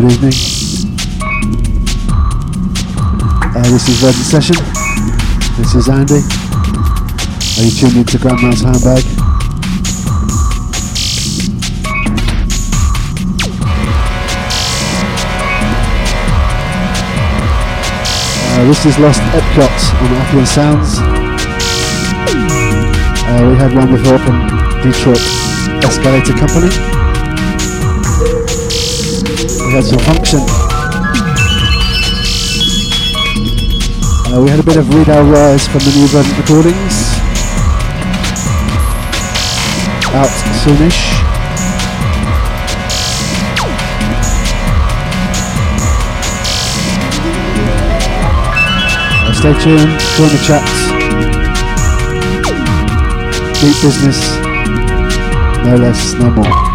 good evening. Uh, this is Verdant Session. This is Andy. Are you tuned into Grandma's Handbag? Uh, this is Lost Epcot on Appian Sounds. Uh, we had one before from Detroit Escalator Company. We had some function. Uh, we had a bit of Reedale Rise from the new Verdant recordings. Out soonish. Uh, stay tuned, join the chats. Deep business, no less, no more.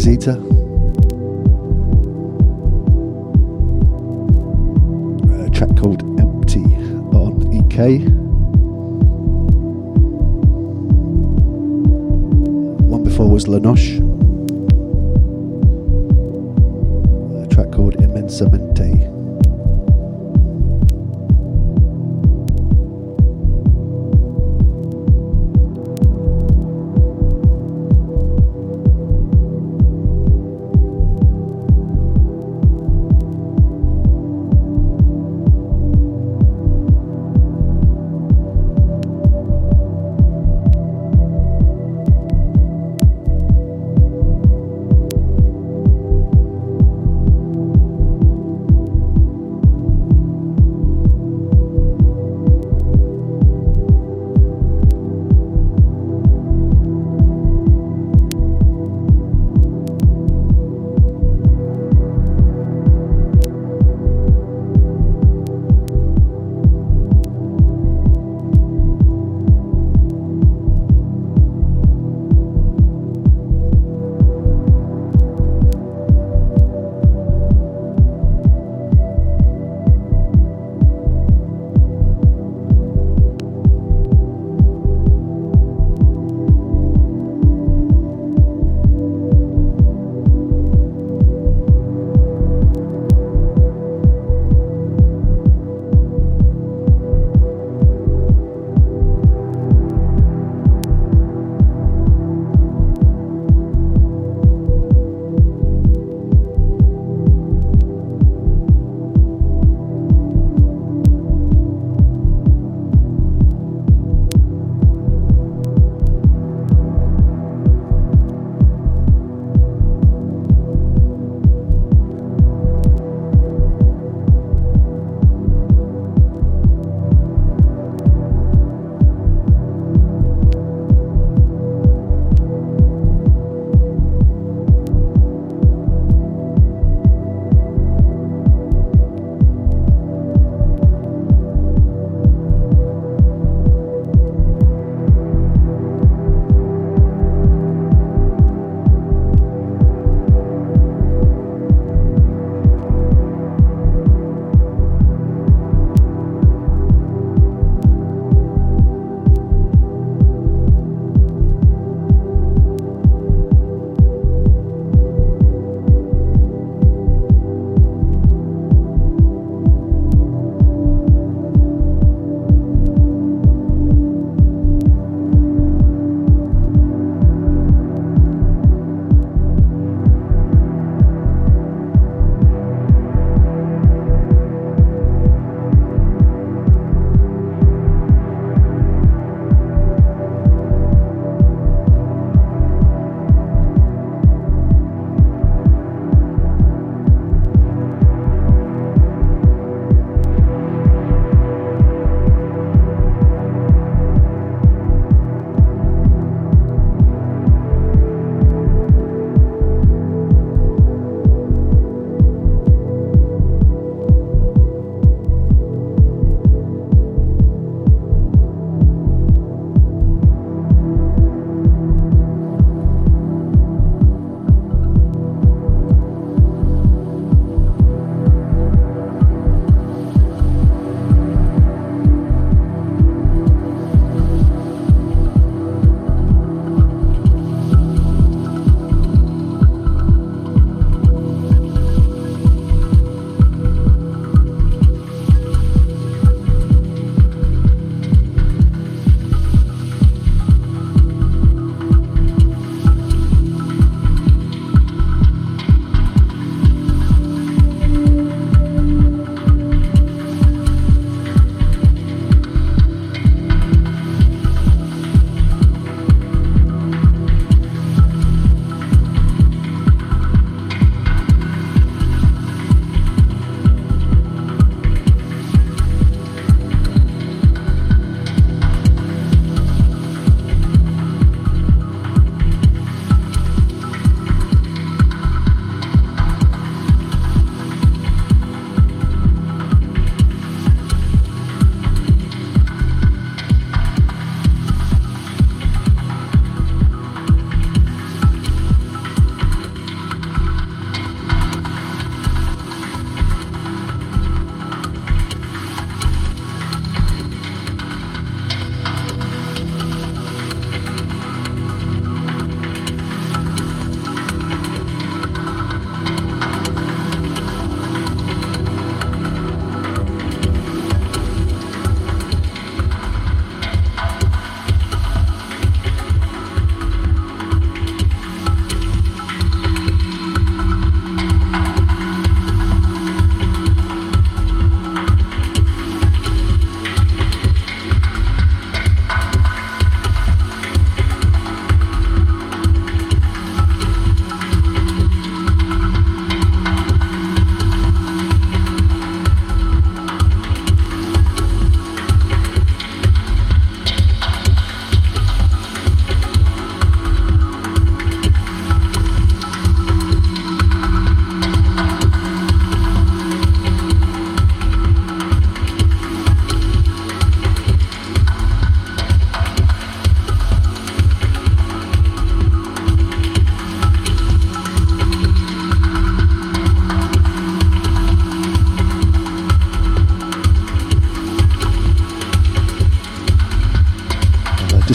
Uh,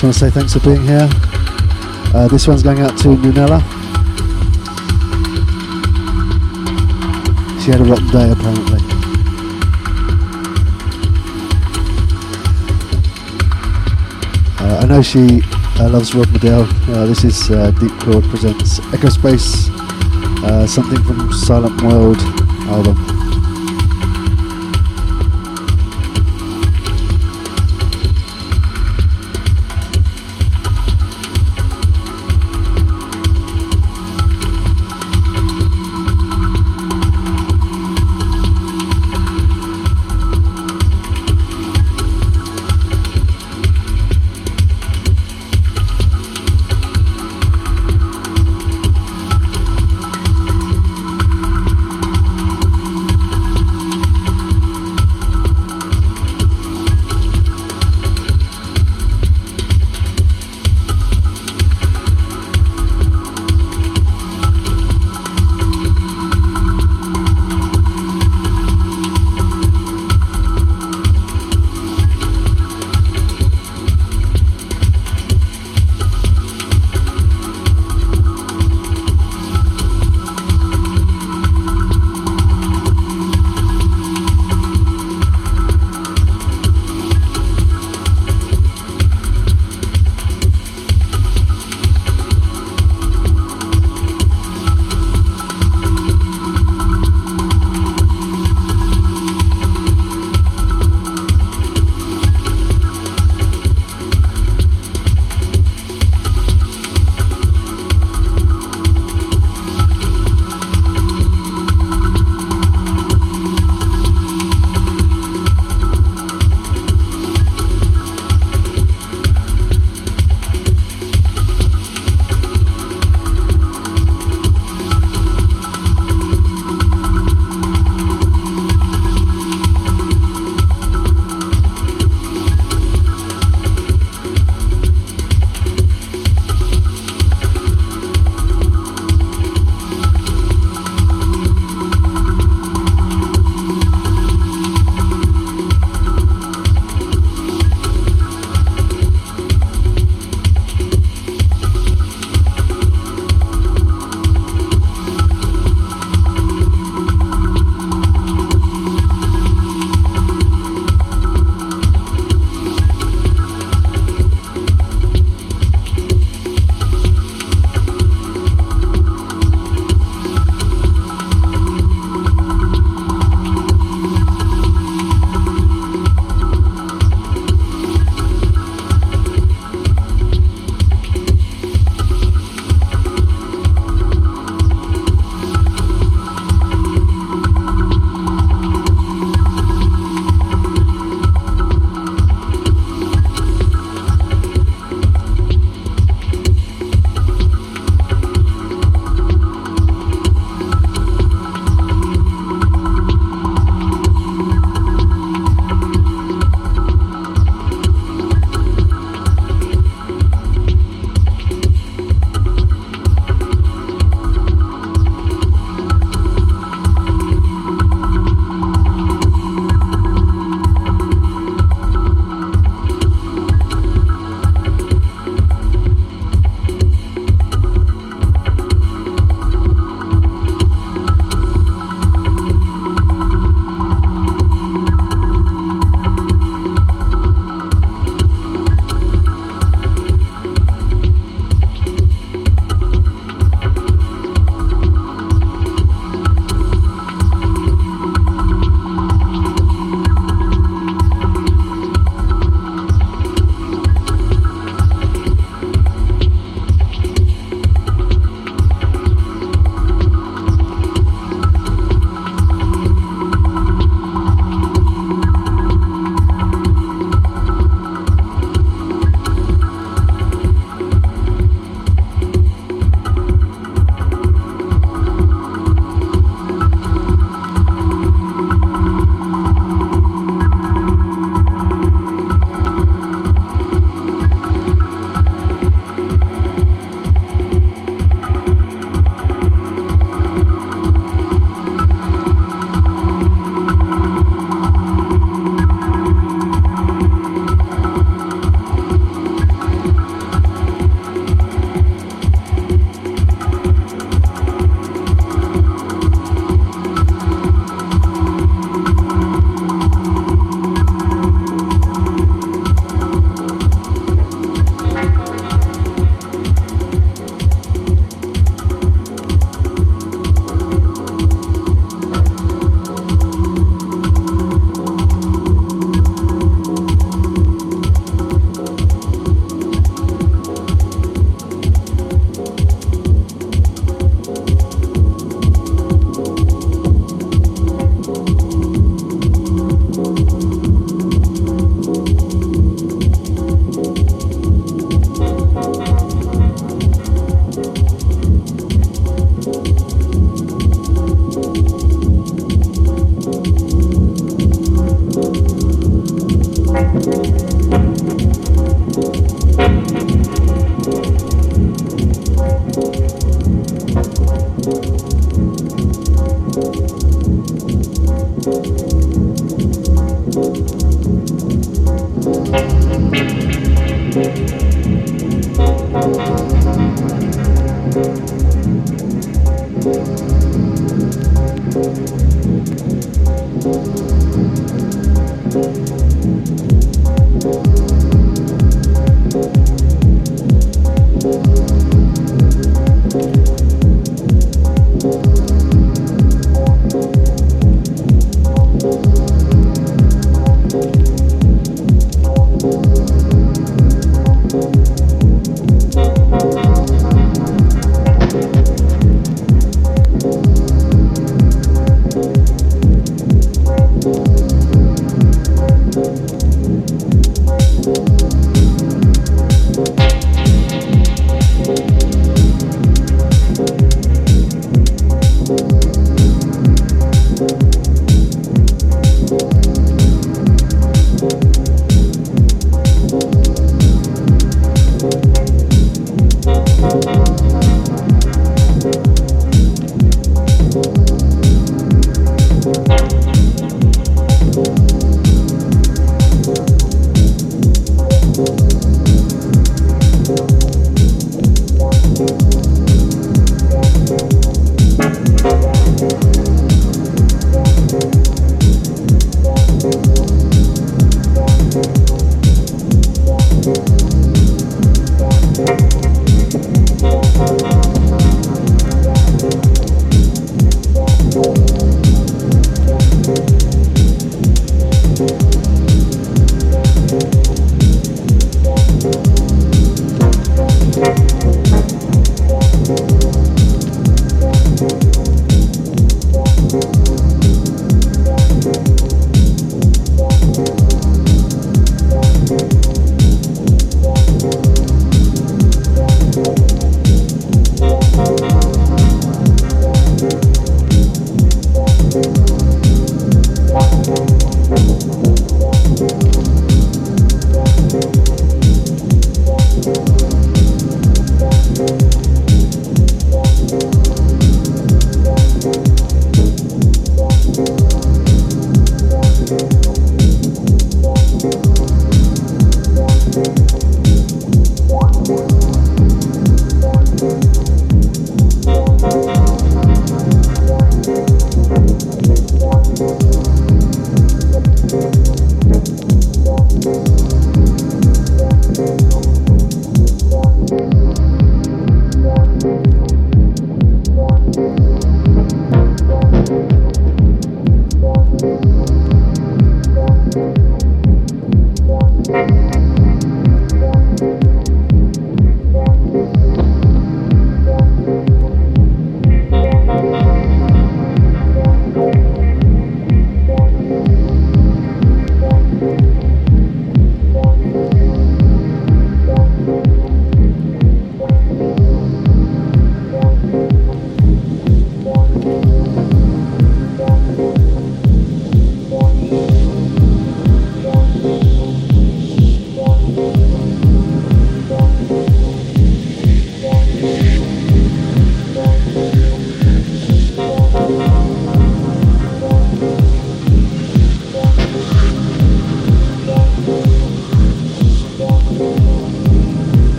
just want to say thanks for being here. Uh, this one's going out to Nunella. She had a rotten day apparently. Uh, I know she uh, loves Rod Modell. Uh, this is uh, Deepchord presents Echospace, uh, something from Silent World album.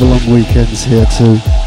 The long weekends here too.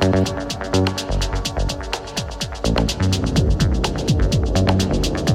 Thank you.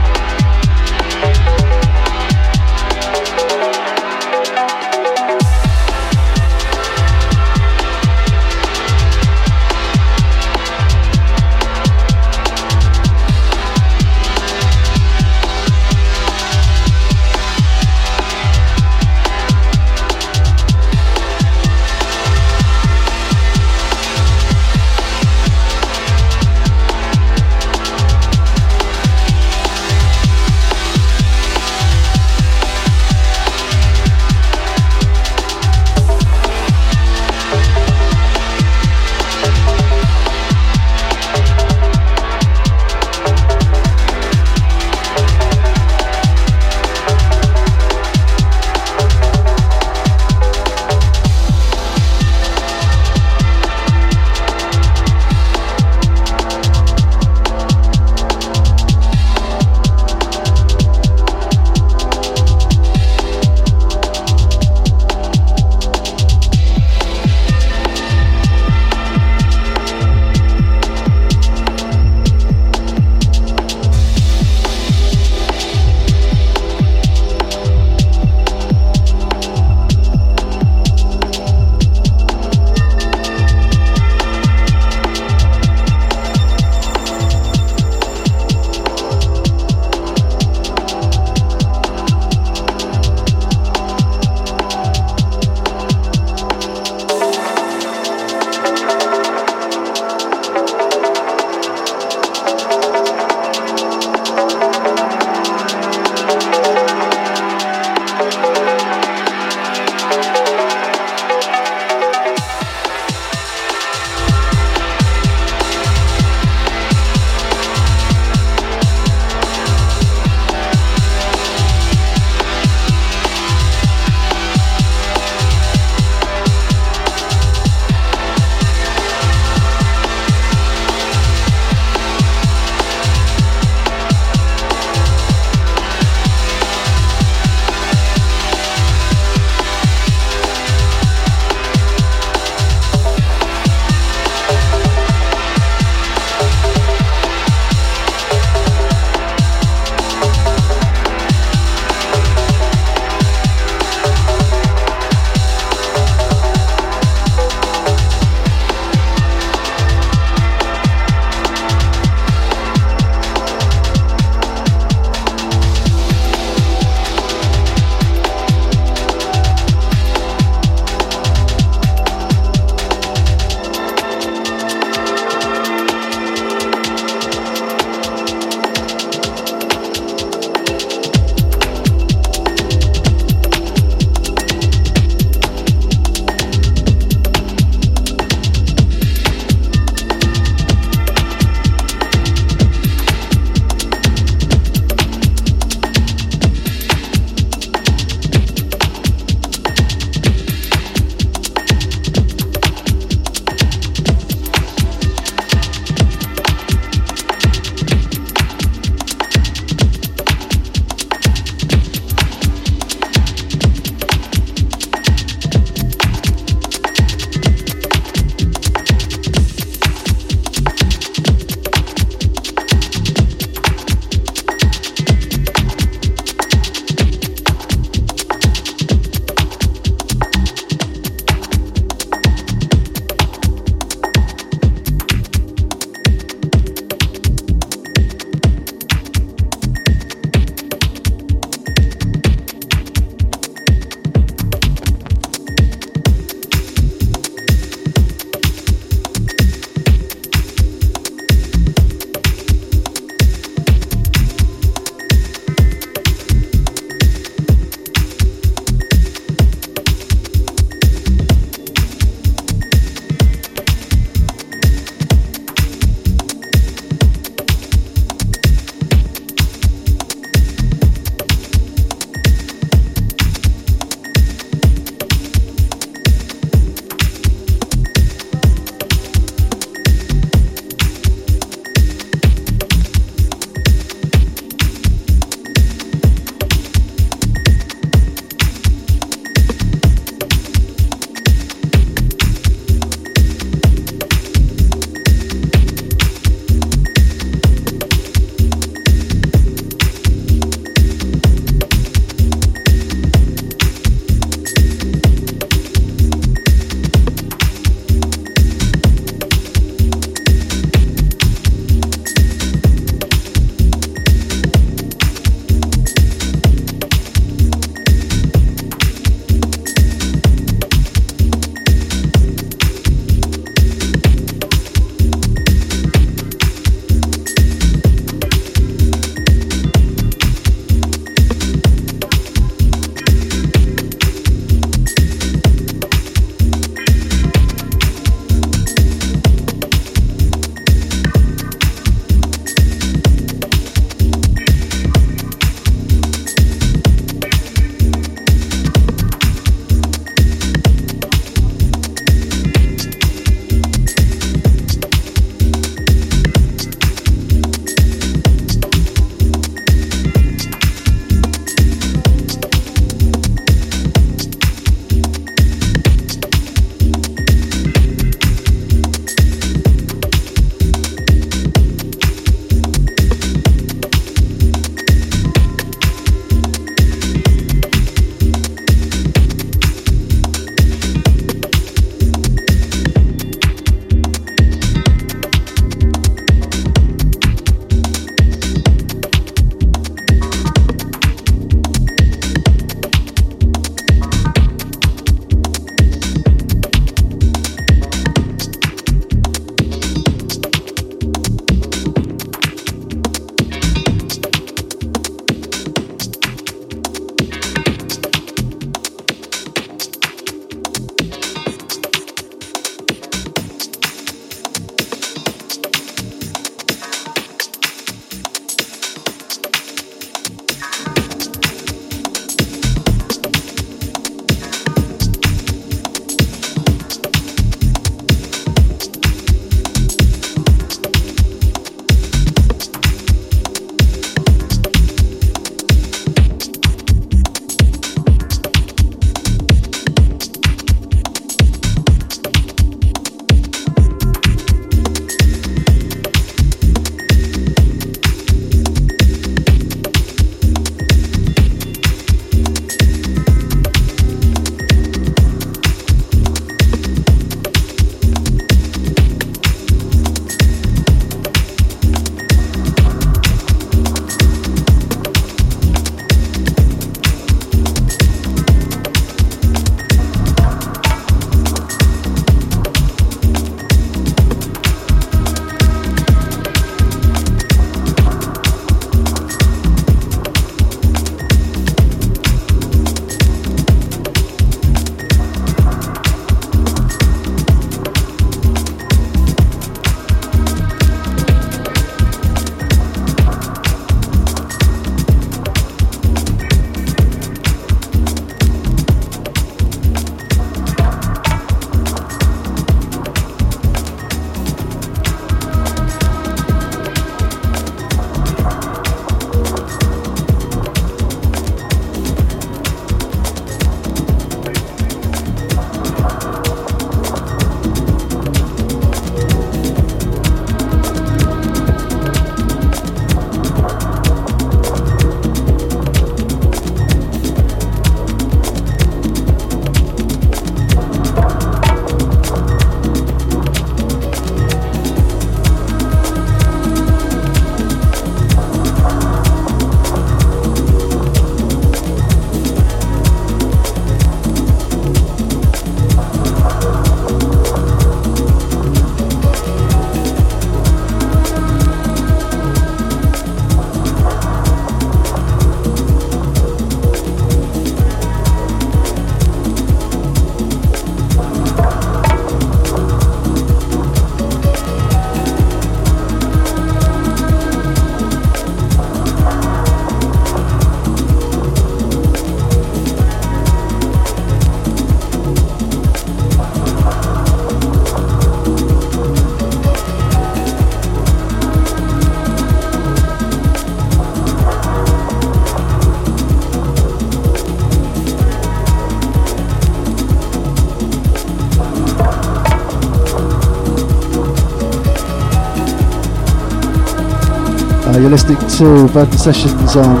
You're listening to Vocal Sessions on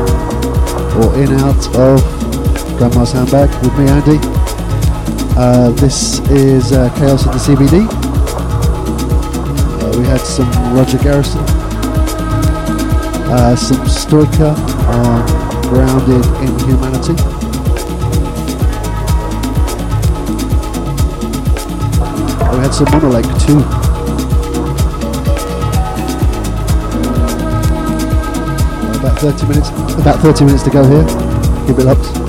or in out of Grandma's Handbag with me, Andy. Uh, this is uh, Chaos in the CBD. Uh, we had some Roger Gerressen, uh, some Stojche on Grounded in Humanity. We had some Monolake too. 30 minutes about 30 minutes to go here. Keep it locked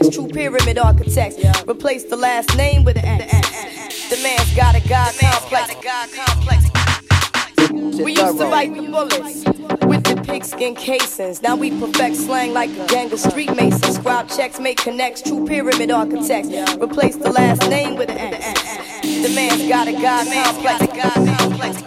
true pyramid architects. Replace the last name with an X. The man's got a God complex. We used to bite the bullets with the pigskin casings. Now we perfect slang like a gang of street masons. Scribe checks, make connects, true pyramid architects. Replace the last name with an X. The man's got a God complex.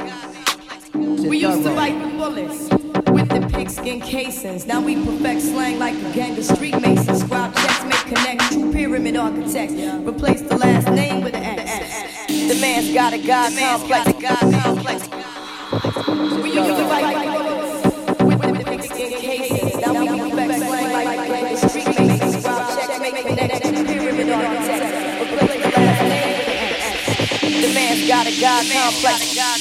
We used to bite the bullets with the pigskin casings. Now we perfect slang like a gang of street masons. Scribe checks, connects, true pyramid architects. Replace the last name with an X. The man's got a God complex. We used to bullets with the pigskin casings. Now we perfect slang like of street masons. Scribe checks, make connects, true pyramid architects. Replace the last name with an X. The man's got a God complex.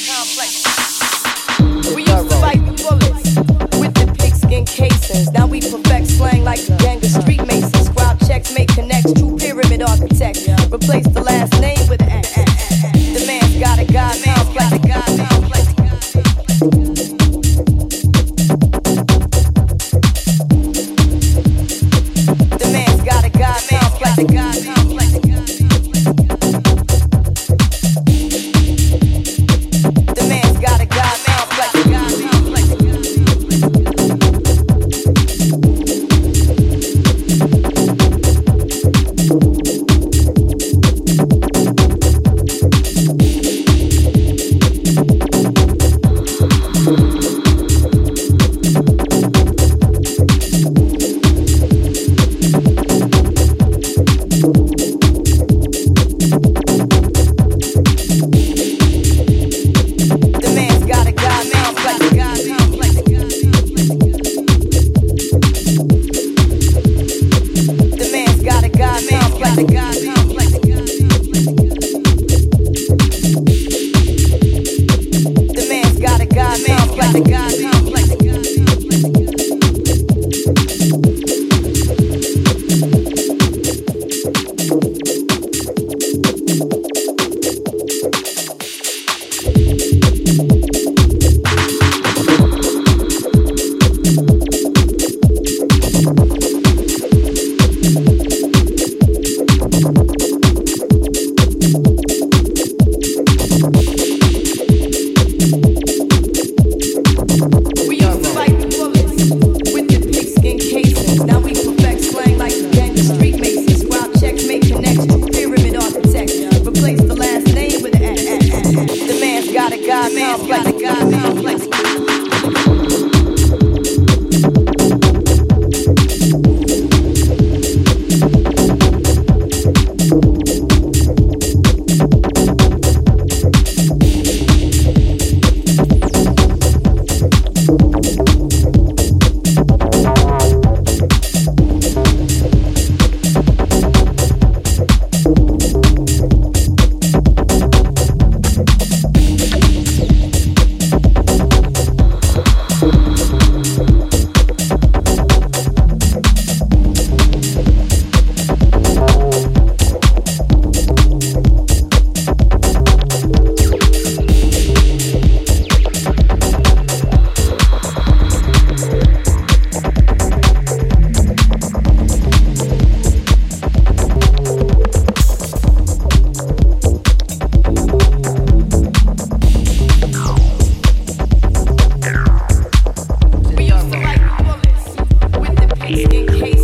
case.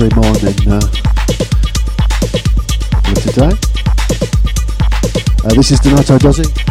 Then uh, today. Uh, this is Donato Dozzy.